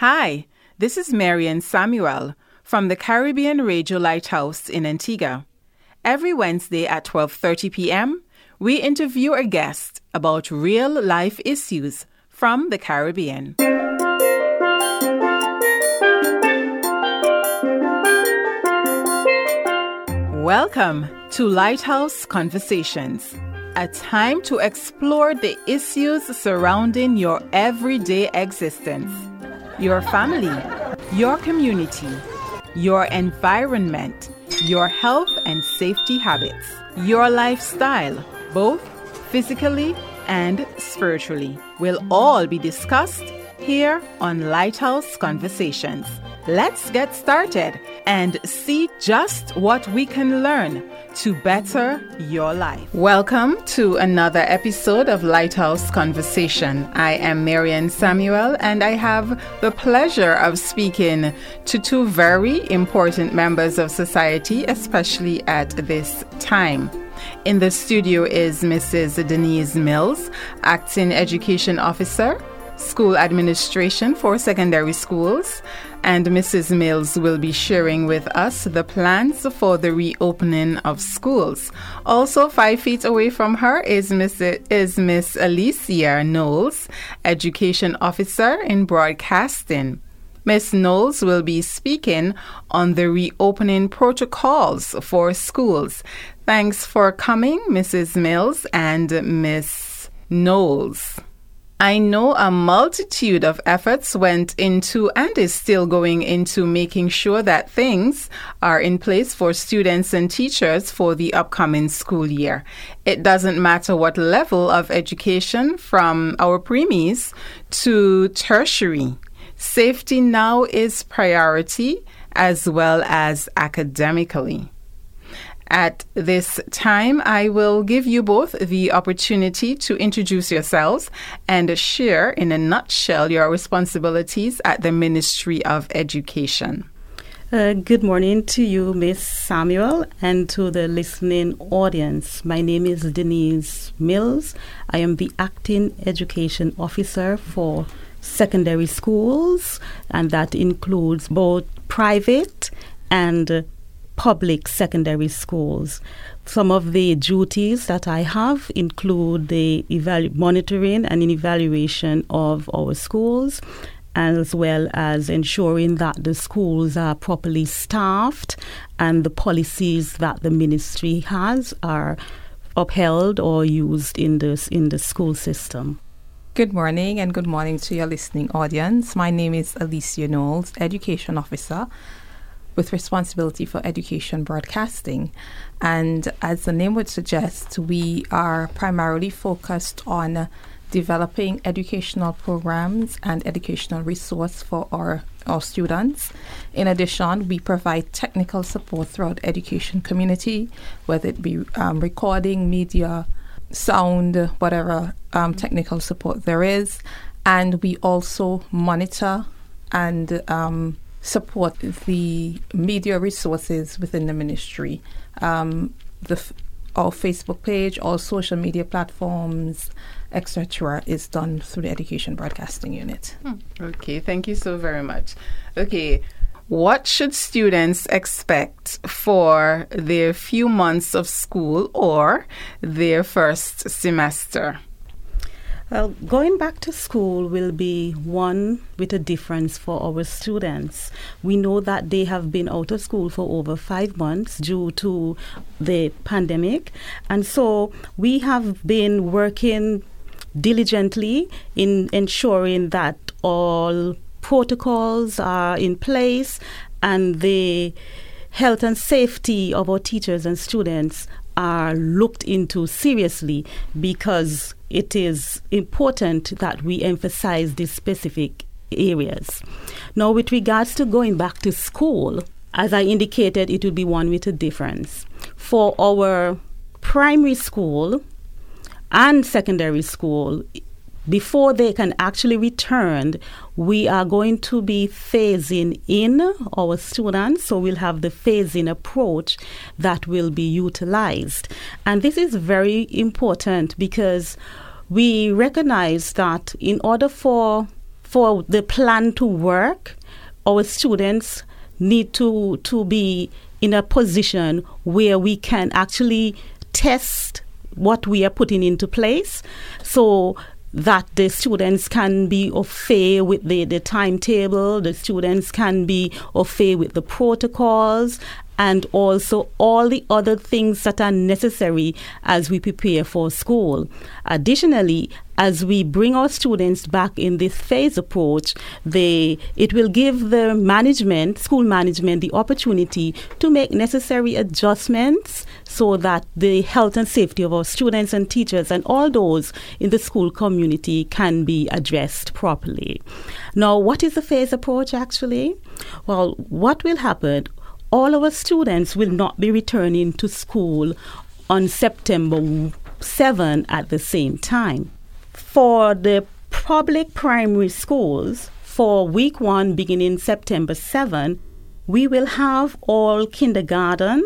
Hi, this is Marian Samuel from the Caribbean Radio Lighthouse in Antigua. Every Wednesday at 12:30 p.m., we interview a guest about real life issues from the Caribbean. Welcome to Lighthouse Conversations, a time to explore the issues surrounding your everyday existence, your family, your community, your environment, your health and safety habits, your lifestyle, both physically and spiritually, will all be discussed here on Lighthouse Conversations. Let's get started and see just what we can learn to better your life. Welcome to another episode of Lighthouse Conversation. I am Marian Samuel and I have the pleasure of speaking to two very important members of society, especially at this time. In the studio is Mrs. Denise Mills, Acting Education Officer, School Administration for Secondary Schools, and Mrs. Mills will be sharing with us the plans for the reopening of schools. Also, five feet away from her is Miss, is Miss Alicia Knowles, Education Officer in Broadcasting. Miss Knowles will be speaking on the reopening protocols for schools. Thanks for coming, Mrs. Mills and Miss Knowles. I know a multitude of efforts went into and is still going into making sure that things are in place for students and teachers for the upcoming school year. It doesn't matter what level of education from our preemies to tertiary. Safety now is priority as well as academically. At this time, I will give you both the opportunity to introduce yourselves and share in a nutshell your responsibilities at the Ministry of Education. Uh, good morning to you, Miss Samuel, and to the listening audience. My name is Denise Mills. I am the Acting Education Officer for secondary schools, and that includes both private and public secondary schools. Some of the duties that I have include the evalu- monitoring and evaluation of our schools, as well as ensuring that the schools are properly staffed and the policies that the ministry has are upheld or used in the, in the school system. Good morning and good morning to your listening audience. My name is Alicia Knowles, Education Officer with responsibility for education broadcasting. And as the name would suggest, we are primarily focused on developing educational programs and educational resource for our, our students. In addition, we provide technical support throughout education community, whether it be um, recording, media, sound, whatever um, technical support there is. And we also monitor and um, support the media resources within the ministry. Um, the our Facebook page, all social media platforms, etc., is done through the Education Broadcasting Unit. Hmm. Okay, thank you so very much. Okay, what should students expect for their few months of school or their first semester? Well, going back to school will be one with a difference for our students. We know that they have been out of school for over five months due to the pandemic. And so we have been working diligently in ensuring that all protocols are in place and the health and safety of our teachers and students are looked into seriously because it is important that we emphasize these specific areas. Now, with regards to going back to school, as I indicated, it will be one with a difference. For our primary school and secondary school, before they can actually return, we are going to be phasing in our students. So we'll have the phasing approach that will be utilized. And this is very important because we recognize that in order for for the plan to work, our students need to to be in a position where we can actually test what we are putting into place. So that the students can be au fait with the, the timetable, the students can be au fait with the protocols, and also all the other things that are necessary as we prepare for school. Additionally, as we bring our students back in this phase approach, they, it will give the management, school management, the opportunity to make necessary adjustments so that the health and safety of our students and teachers and all those in the school community can be addressed properly. Now, what is the phase approach actually? Well, what will happen? All our students will not be returning to school on September 7 at the same time for the public primary schools for week one beginning September 7, we will have all kindergarten,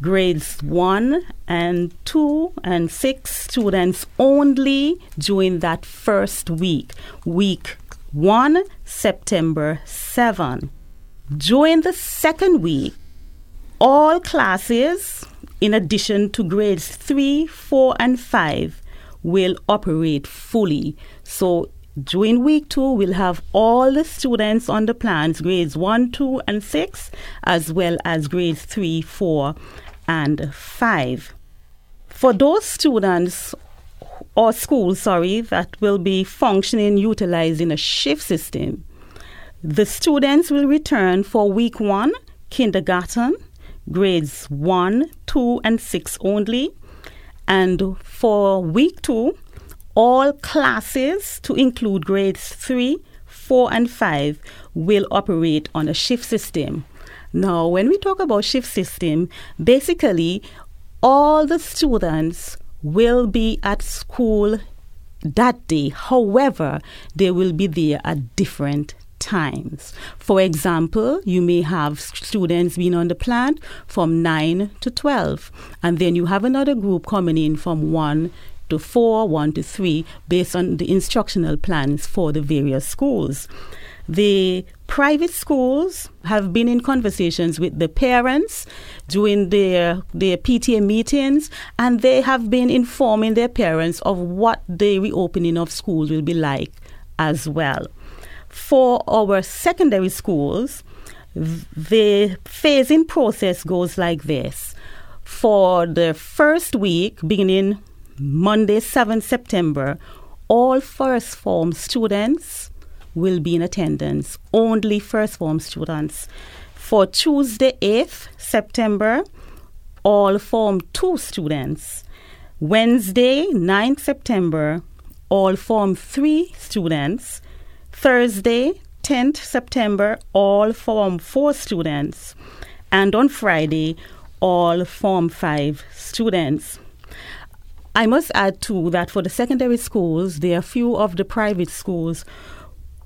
grades 1 and 2 and 6 students only during that first week, week 1, September 7. During the second week, all classes, in addition to grades 3, 4, and 5, will operate fully. So during week two, we'll have all the students on the plans, grades one, two, and six, as well as grades three, four, and five. For those students or schools, sorry, that will be functioning utilizing a shift system, the students will return for week one, kindergarten, grades one, two, and six only, and for week two, all classes, to include grades three, four, and five, will operate on a shift system. Now, when we talk about shift system, basically all the students will be at school that day. However, they will be there at different times. For example, you may have students being on the plant from 9 to 12, and then you have another group coming in from 1 to 4, 1 to 3, based on the instructional plans for the various schools. The private schools have been in conversations with the parents during their their PTA meetings, and they have been informing their parents of what the reopening of schools will be like as well. For our secondary schools, the phasing process goes like this. For the first week, beginning Monday, 7 September, all first form students will be in attendance, only first form students. For Tuesday, 8th September, all Form 2 students. Wednesday, 9th September, all Form 3 students. Thursday, 10th September, all Form 4 students, and on Friday, all Form 5 students. I must add too that for the secondary schools, there are few of the private schools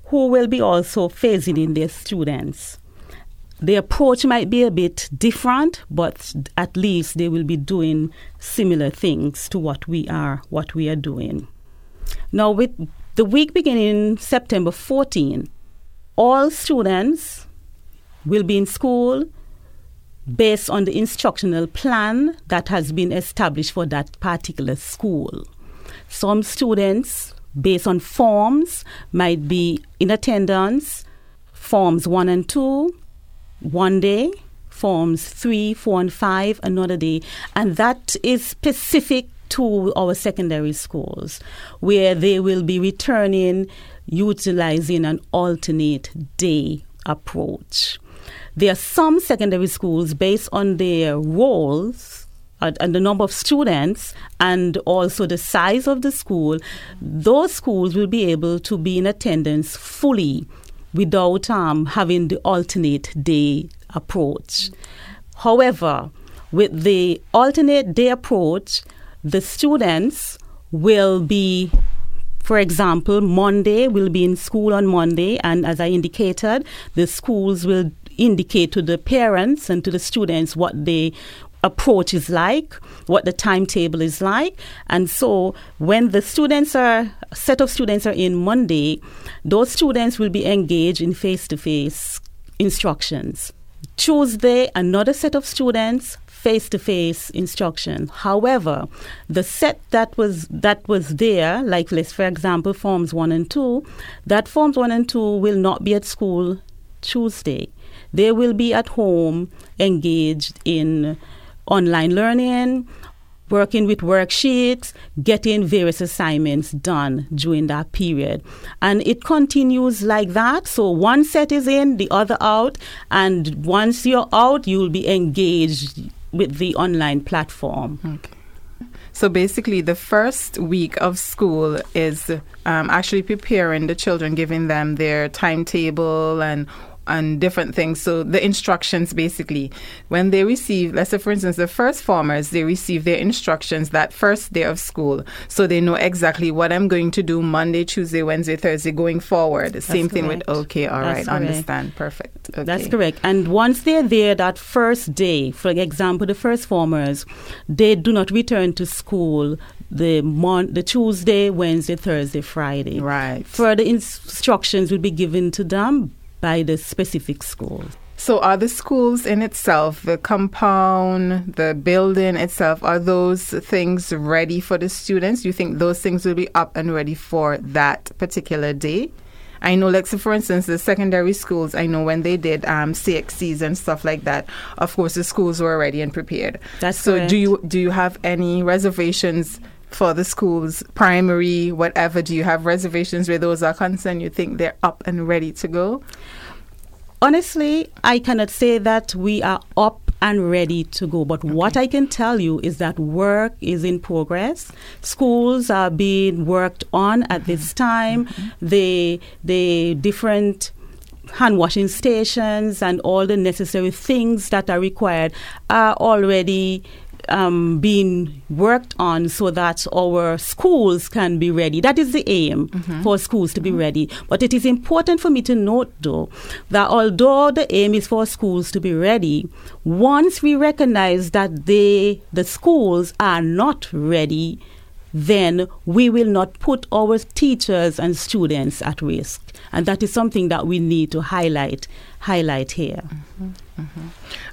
who will be also phasing in their students. The approach might be a bit different, but at least they will be doing similar things to what we are what we are doing. Now with the week beginning September 14, all students will be in school based on the instructional plan that has been established for that particular school. Some students, based on forms, might be in attendance, forms 1 and 2, one day, forms 3, 4, and 5 another day, and that is specific to our secondary schools, where they will be returning utilizing an alternate day approach. There are some secondary schools based on their roles and the number of students and also the size of the school, those schools will be able to be in attendance fully without um, having the alternate day approach. However, with the alternate day approach, the students will be for example, Monday will be in school on Monday, and as I indicated, the schools will indicate to the parents and to the students what the approach is like, what the timetable is like. And so when the students are, set of students are in Monday, those students will be engaged in face to face instructions. Tuesday, another set of students face to face instruction. However, the set that was that was there, like let's for example forms one and two, that forms one and two will not be at school Tuesday. They will be at home engaged in online learning, working with worksheets, getting various assignments done during that period. And it continues like that. So one set is in, the other out, and once you're out, you'll be engaged with the online platform. Okay. So basically, the first week of school is um, actually preparing the children, giving them their timetable and and different things. So the instructions basically, when they receive, let's say for instance, the first formers, they receive their instructions that first day of school. So they know exactly what I'm going to do Monday, Tuesday, Wednesday, Thursday going forward. That's Same thing with okay, all That's right, correct. understand. Perfect. Okay. That's correct. And once they're there that first day, for example, the first formers, they do not return to school the mon- the Tuesday, Wednesday, Thursday, Friday. Right. Further instructions will be given to them by the specific school. So, are the schools in itself, the compound, the building itself, are those things ready for the students? Do you think those things will be up and ready for that particular day? I know, like, so for instance, the secondary schools, I know when they did um, CXCs and stuff like that, of course, the schools were ready and prepared. That's so. Correct. Do you do you have any reservations for the schools, primary, whatever? Do you have reservations where those are concerned? You think they're up and ready to go? Honestly, I cannot say that we are up and ready to go. But okay. what I can tell you is that work is in progress. Schools are being worked on at mm-hmm. this time. Mm-hmm. The the different hand washing stations and all the necessary things that are required are already um, being worked on so that our schools can be ready. That is the aim mm-hmm. for schools to be mm-hmm. ready. But it is important for me to note, though, that although the aim is for schools to be ready, once we recognize that they, the schools are not ready, then we will not put our teachers and students at risk. And that is something that we need to highlight highlight here. Mm-hmm. Mm-hmm.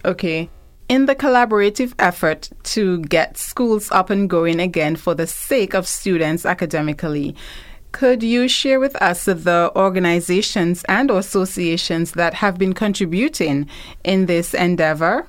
Okay in the collaborative effort to get schools up and going again for the sake of students academically, could you share with us the organizations and associations that have been contributing in this endeavor?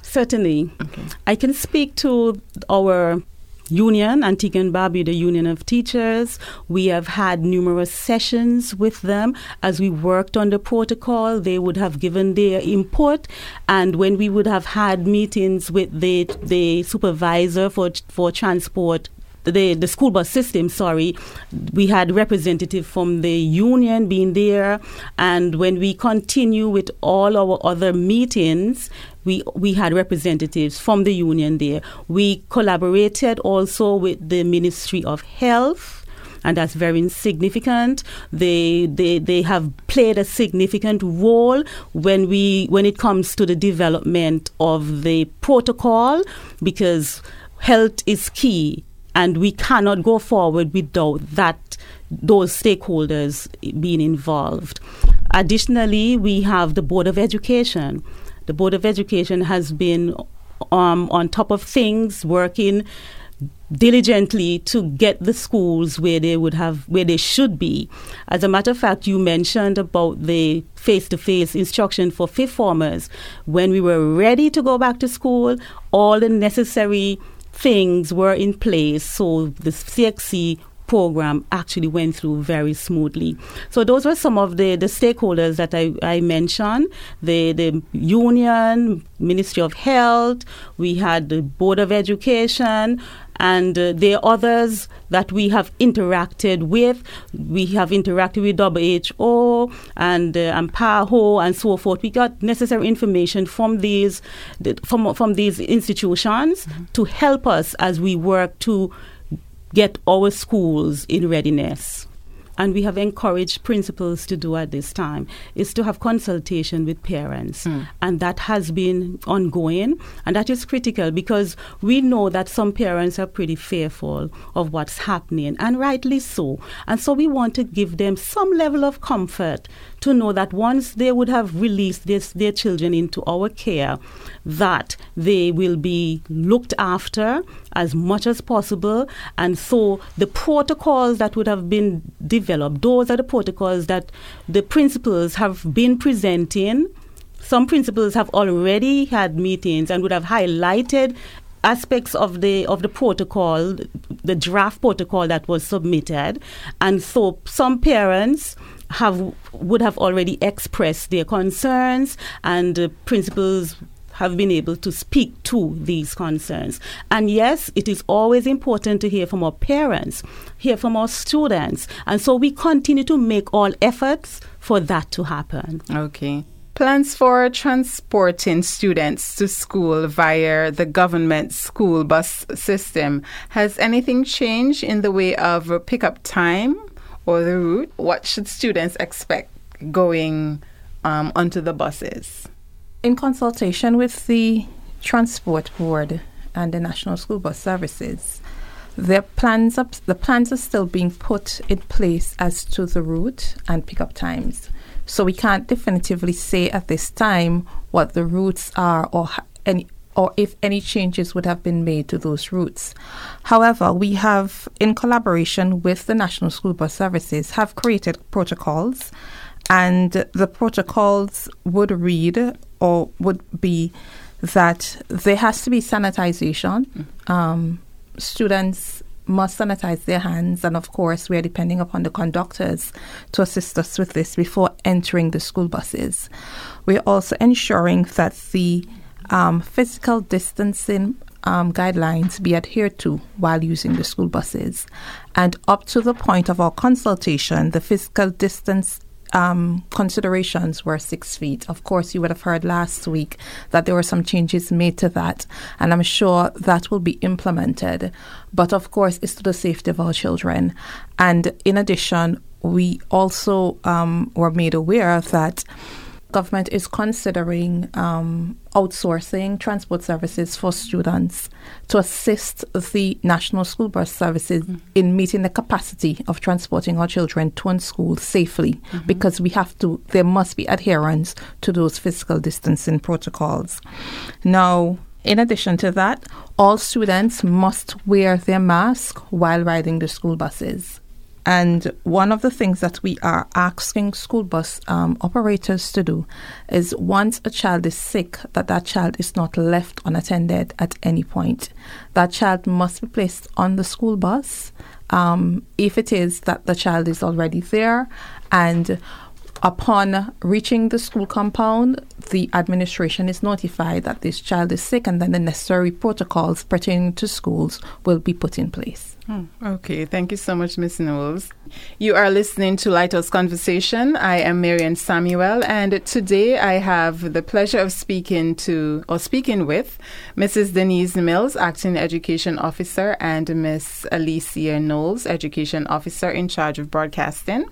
Certainly. Okay. I can speak to our union, Antigua and Barbuda Union of Teachers. We have had numerous sessions with them as we worked on the protocol. They would have given their input, and when we would have had meetings with the the supervisor for for transport the the school bus system. Sorry, we had representative from the union being there, and when we continue with all our other meetings, we we had representatives from the union there. We collaborated also with the Ministry of Health and that's very significant. They, they, they have played a significant role when, we, when it comes to the development of the protocol because health is key and we cannot go forward without that those stakeholders being involved. Additionally, we have the Board of Education. The Board of Education has been um, on top of things, working diligently to get the schools where they would have where they should be. As a matter of fact, you mentioned about the face-to-face instruction for fifth formers. When we were ready to go back to school, all the necessary things were in place. So the CXC program actually went through very smoothly. So those were some of the, the stakeholders that I, I mentioned. The the union, Ministry of Health, we had the Board of Education, and uh, there are others that we have interacted with. We have interacted with WHO and uh, and PAHO and so forth. We got necessary information from these from from these institutions mm-hmm. to help us as we work to get our schools in readiness. and we have encouraged principals to do at this time, is to have consultation with parents. Mm. And that has been ongoing, and that is critical because we know that some parents are pretty fearful of what's happening, and rightly so. And so we want to give them some level of comfort to know that once they would have released this, their children into our care, that they will be looked after as much as possible. And so the protocols that would have been developed, those are the protocols that the principals have been presenting. Some principals have already had meetings and would have highlighted aspects of the of the protocol, the draft protocol that was submitted, and so some parents have would have already expressed their concerns, and uh, principals have been able to speak to these concerns. And yes, it is always important to hear from our parents, hear from our students. And so we continue to make all efforts for that to happen. Okay. Plans for transporting students to school via the government school bus system. Has anything changed in the way of pickup time or the route? What should students expect going um, onto the buses? In consultation with the Transport Board and the National School Bus Services, the plans, up, the plans are still being put in place as to the route and pickup times. So we can't definitively say at this time what the routes are or any or if any changes would have been made to those routes. However, we have, in collaboration with the National School Bus Services, have created protocols and the protocols would read or would be that there has to be sanitization. Mm. Um, students must sanitize their hands, and of course, we are depending upon the conductors to assist us with this before entering the school buses. We're also ensuring that the um, physical distancing um, guidelines be adhered to while using the school buses. And up to the point of our consultation, the physical distance um, considerations were six feet. Of course, you would have heard last week that there were some changes made to that, and I'm sure that will be implemented. But of course, it's to the safety of our children. And in addition, we also um, were made aware that government is considering um, outsourcing transport services for students to assist the national school bus services mm-hmm. in meeting the capacity of transporting our children to and school safely mm-hmm. because we have to there must be adherence to those physical distancing protocols now in addition to that all students must wear their mask while riding the school buses and one of the things that we are asking school bus um, operators to do is once a child is sick, that that child is not left unattended at any point. That child must be placed on the school bus. Um, if it is that the child is already there and Upon reaching the school compound, the administration is notified that this child is sick, and then the necessary protocols pertaining to schools will be put in place. Hmm. Okay, thank you so much, Ms. Knowles. You are listening to Lighthouse Conversation. I am Marian Samuel, and today I have the pleasure of speaking to or speaking with Mrs. Denise Mills, Acting Education Officer, and Miss Alicia Knowles, Education Officer in charge of broadcasting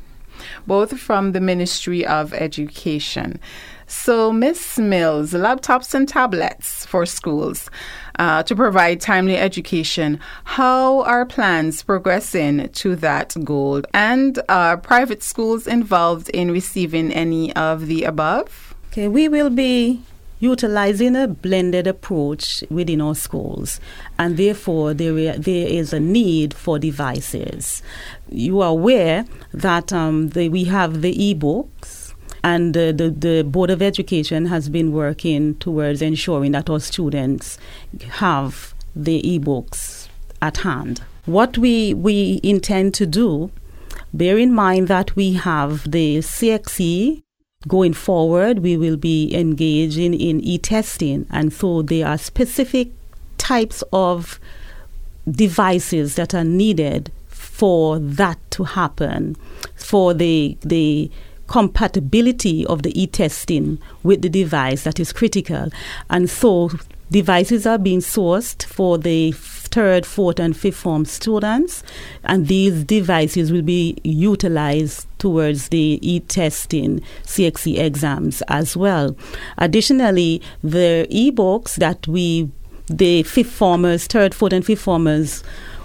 both from the Ministry of Education. So, Miss Mills, laptops and tablets for schools uh, to provide timely education. How are plans progressing to that goal? And are private schools involved in receiving any of the above? Okay, we will be utilizing a blended approach within our schools, and therefore there, there is a need for devices. You are aware that um, the, we have the e-books and uh, the, the Board of Education has been working towards ensuring that our students have the e-books at hand. What we, we intend to do, bear in mind that we have the CXC going forward, we will be engaging in e testing. And so there are specific types of devices that are needed for that to happen, for the, the compatibility of the e testing with the device that is critical. And so devices are being sourced for the third, fourth, and fifth form students, and these devices will be utilized towards the e-testing CXC exams as well. Additionally, the e-books that we, the fifth formers, third, fourth, and fifth formers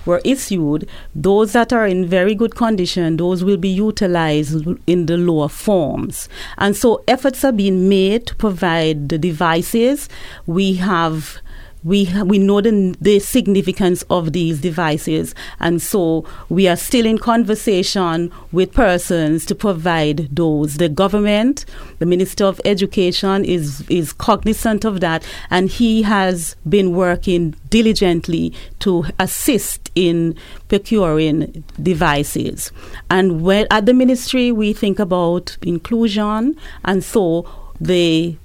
were issued, those that are in very good condition, those will be utilized in the lower forms. And so efforts are being made to provide the devices. We have we we know the, the significance of these devices, and so we are still in conversation with persons to provide those. The government, the Minister of Education, is is cognizant of that, and he has been working diligently to assist in procuring devices. And when at the ministry, we think about inclusion, and so the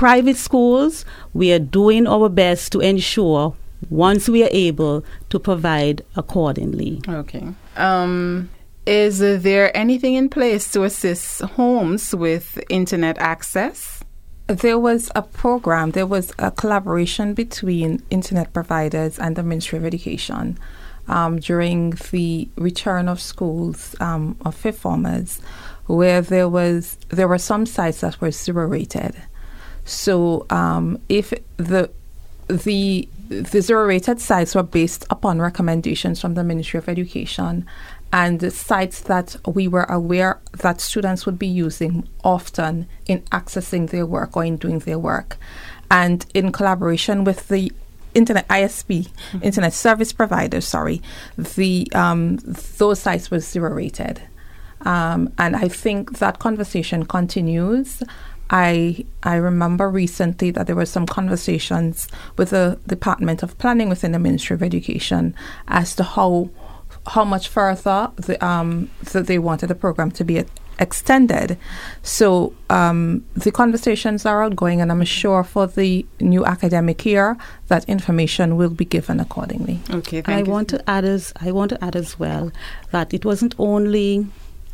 private schools, we are doing our best to ensure once we are able to provide accordingly. Okay. Um, is there anything in place to assist homes with internet access? There was a program, there was a collaboration between internet providers and the Ministry of Education um, during the return of schools um, of fifth formers, where there was there were some sites that were zero rated so um, if the the the zero rated sites were based upon recommendations from the Ministry of Education and the sites that we were aware that students would be using often in accessing their work or in doing their work. And in collaboration with the internet ISP, mm-hmm. internet service provider, sorry, the um, those sites were zero rated. Um, and I think that conversation continues. I I remember recently that there were some conversations with the Department of Planning within the Ministry of Education as to how how much further the, um, that they wanted the program to be extended. So um, the conversations are ongoing, and I'm sure for the new academic year that information will be given accordingly. Okay, I want to add as I want to add as well that it wasn't only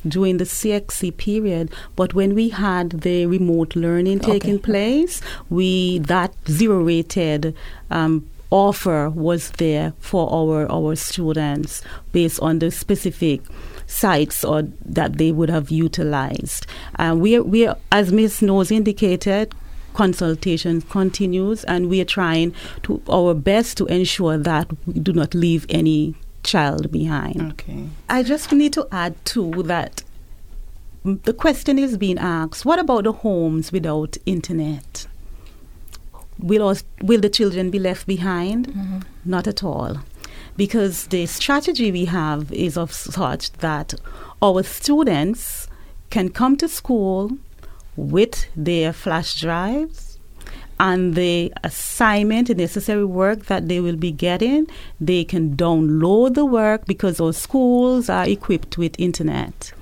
during the CXC period. But when we had the remote learning taking okay. place, we that zero rated um, offer was there for our our students based on the specific sites or that they would have utilized. Uh, we we as Ms. Knowles indicated, consultation continues and we are trying to our best to ensure that we do not leave any child behind. Okay. I just need to add too that the question is being asked what about the homes without internet? Will, us, will the children be left behind? Mm-hmm. Not at all. Because the strategy we have is of such that our students can come to school with their flash drives and the assignment, the necessary work that they will be getting, they can download the work because our schools are equipped with internet.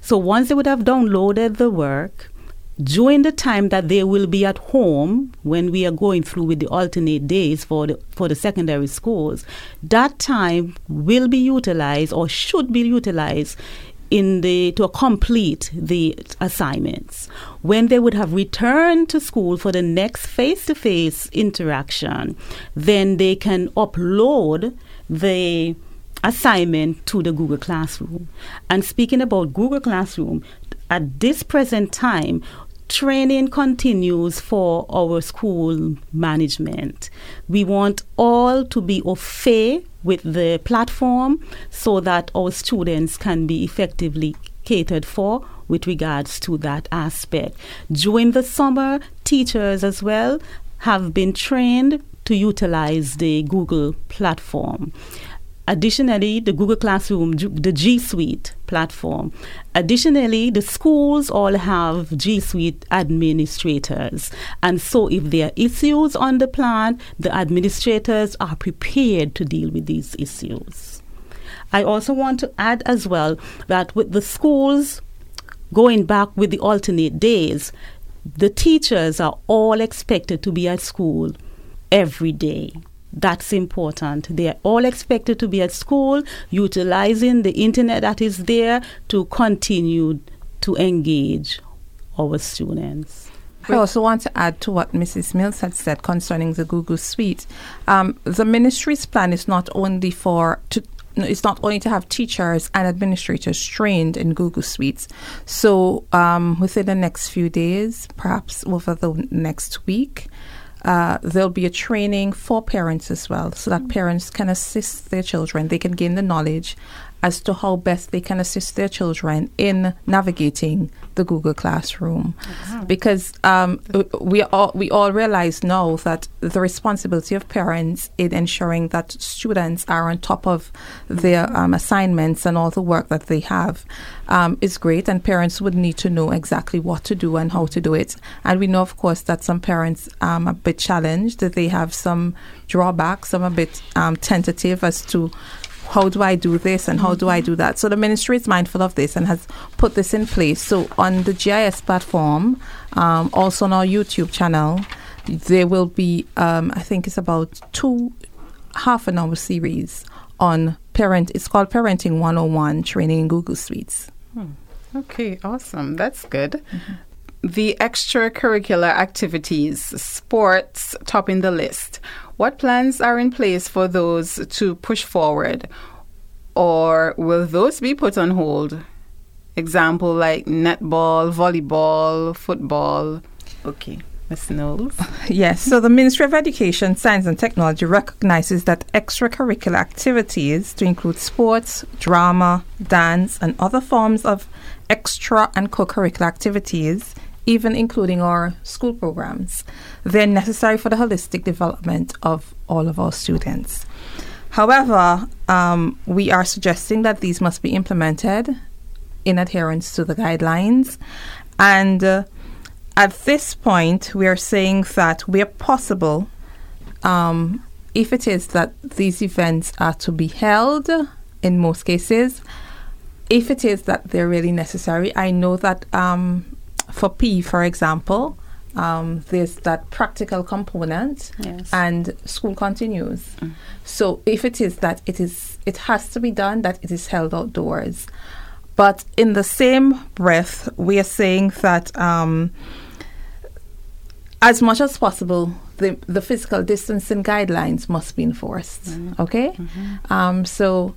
So once they would have downloaded the work, during the time that they will be at home when we are going through with the alternate days for the for the secondary schools that time will be utilized or should be utilized in the to complete the assignments. When they would have returned to school for the next face-to-face interaction then they can upload the assignment to the Google Classroom. And speaking about Google Classroom at this present time training continues for our school management. We want all to be au fait with the platform so that our students can be effectively catered for with regards to that aspect. During the summer, teachers as well have been trained to utilize the Google platform. Additionally, the Google Classroom, the G Suite platform. Additionally, the schools all have G Suite administrators. And so, if there are issues on the plan, the administrators are prepared to deal with these issues. I also want to add as well that with the schools going back with the alternate days, the teachers are all expected to be at school every day. That's important. They are all expected to be at school, utilizing the internet that is there to continue to engage our students. I also want to add to what Mrs. Mills had said concerning the Google Suite. Um, the ministry's plan is not only for to it's not only to have teachers and administrators trained in Google Suites. So um, within the next few days, perhaps over the next week, uh, there'll be a training for parents as well, so that parents can assist their children. They can gain the knowledge as to how best they can assist their children in navigating the Google Classroom, because um, we all we all realize now that the responsibility of parents in ensuring that students are on top of their um, assignments and all the work that they have um, is great, and parents would need to know exactly what to do and how to do it. And we know, of course, that some parents um, are a bit challenged, that they have some drawbacks, some a bit um, tentative as to how do I do this and how do I do that? So the ministry is mindful of this and has put this in place. So on the GIS platform, um, also on our YouTube channel, there will be, um, I think it's about two half an hour series on parent. It's called Parenting 101 Training in Google Suites. Hmm. Okay, awesome. That's good. Mm-hmm. The extracurricular activities, sports topping the list. What plans are in place for those to push forward? Or will those be put on hold? Example like netball, volleyball, football. Okay. Ms. Knowles. Yes, so the Ministry of Education, Science and Technology recognizes that extracurricular activities to include sports, drama, dance, and other forms of extra and co curricular activities even including our school programs. They're necessary for the holistic development of all of our students. However, um, we are suggesting that these must be implemented in adherence to the guidelines. And uh, at this point, we are saying that where possible, um, if it is that these events are to be held, in most cases, if it is that they're really necessary, I know that um, for P, for example, um, there's that practical component, yes. and school continues. Mm. So if it is that it is, it has to be done that it is held outdoors. But in the same breath, we are saying that um, as much as possible, the the physical distancing guidelines must be enforced. Mm. Okay, mm-hmm. um, so.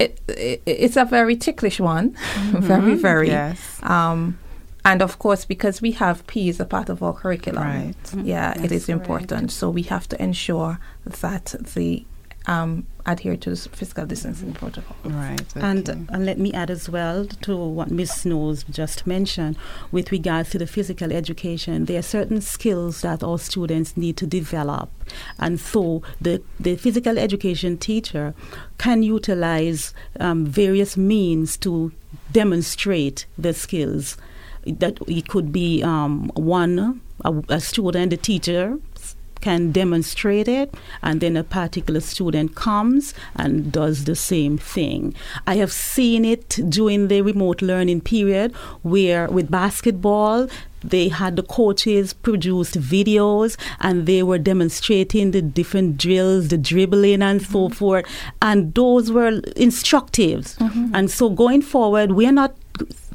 It, it, it's a very ticklish one, mm-hmm. very, very. Yes. Um, and of course, because we have P as a part of our curriculum, right. yeah, That's it is important. Right. So we have to ensure that the um, adhere to physical distancing protocol. Right. Okay. And, and let me add as well to what Ms. Knowles just mentioned with regards to the physical education. There are certain skills that all students need to develop. And so the, the physical education teacher can utilize um, various means to demonstrate the skills that it could be um, one a, a student, the teacher can demonstrate it, and then a particular student comes and does the same thing. I have seen it during the remote learning period where with basketball, they had the coaches produced videos and they were demonstrating the different drills, the dribbling and mm-hmm. so forth. And those were instructive. Mm-hmm. And so going forward, we're not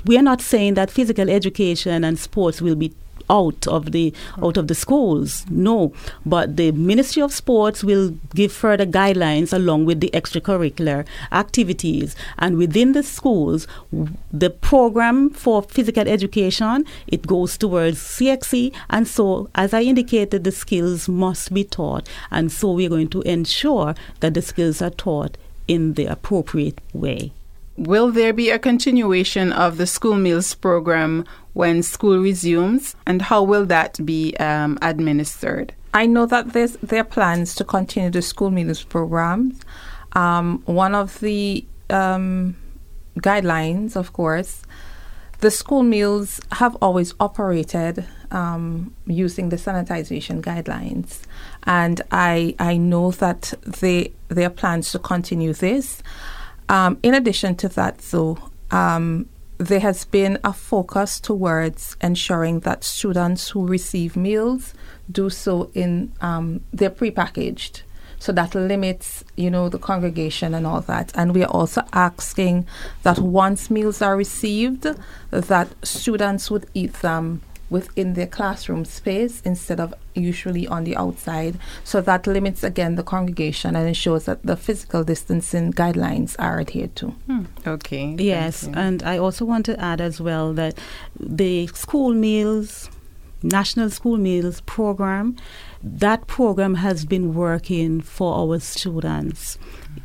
we are not saying that physical education and sports will be out of the out of the schools. No, but the Ministry of Sports will give further guidelines along with the extracurricular activities, and within the schools, the program for physical education it goes towards CXC, and so as I indicated, the skills must be taught, and so we're going to ensure that the skills are taught in the appropriate way. Will there be a continuation of the school meals program when school resumes, and how will that be um, administered? I know that there's, there are plans to continue the school meals program. Um, one of the um, guidelines, of course, the school meals have always operated um, using the sanitization guidelines, and I I know that they there are plans to continue this. Um, in addition to that, though, um, there has been a focus towards ensuring that students who receive meals do so in um, they're prepackaged. So that limits, you know, the congregation and all that. And we are also asking that once meals are received, that students would eat them within their classroom space instead of usually on the outside. So that limits again the congregation and ensures that the physical distancing guidelines are adhered to. Hmm. Okay. Yes, and I also want to add as well that the school meals, National School Meals program, that program has been working for our students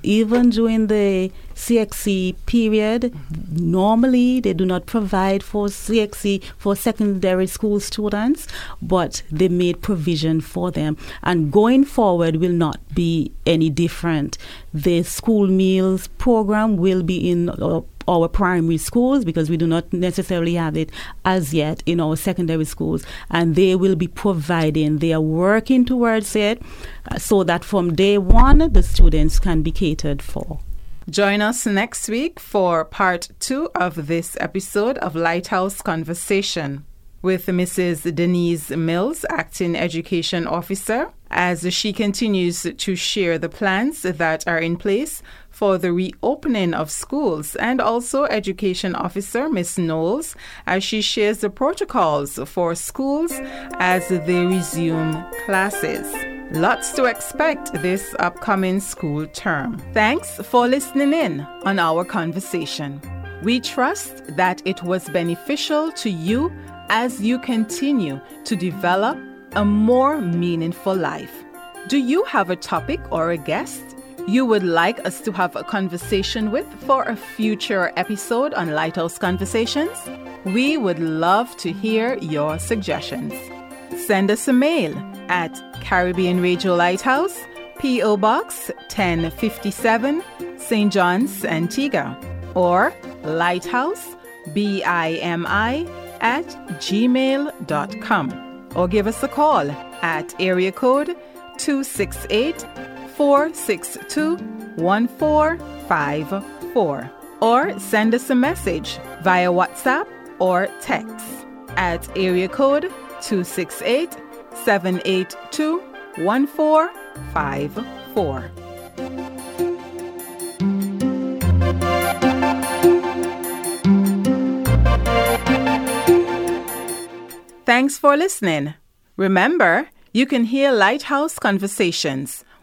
even during the CXC period, normally they do not provide for CXC for secondary school students, but they made provision for them. And going forward will not be any different. The school meals program will be in uh, our primary schools because we do not necessarily have it as yet in our secondary schools, and they will be providing, they are working towards it uh, so that from day one the students can be catered for. Join us next week for part two of this episode of Lighthouse Conversation with Mrs. Denise Mills, Acting Education Officer, as she continues to share the plans that are in place for the reopening of schools, and also Education Officer Miss Knowles as she shares the protocols for schools as they resume classes. Lots to expect this upcoming school term. Thanks for listening in on our conversation. We trust that it was beneficial to you as you continue to develop a more meaningful life. Do you have a topic or a guest you would like us to have a conversation with for a future episode on Lighthouse Conversations? We would love to hear your suggestions. Send us a mail at Caribbean Radio Lighthouse, P.O. Box 1057, St. John's, Antigua, or Lighthouse, B I M I, at gmail.com, or give us a call at area code 268 462 1454, or send us a message via WhatsApp or text at area code 268 782 1454. Thanks for listening. Remember, you can hear Lighthouse Conversations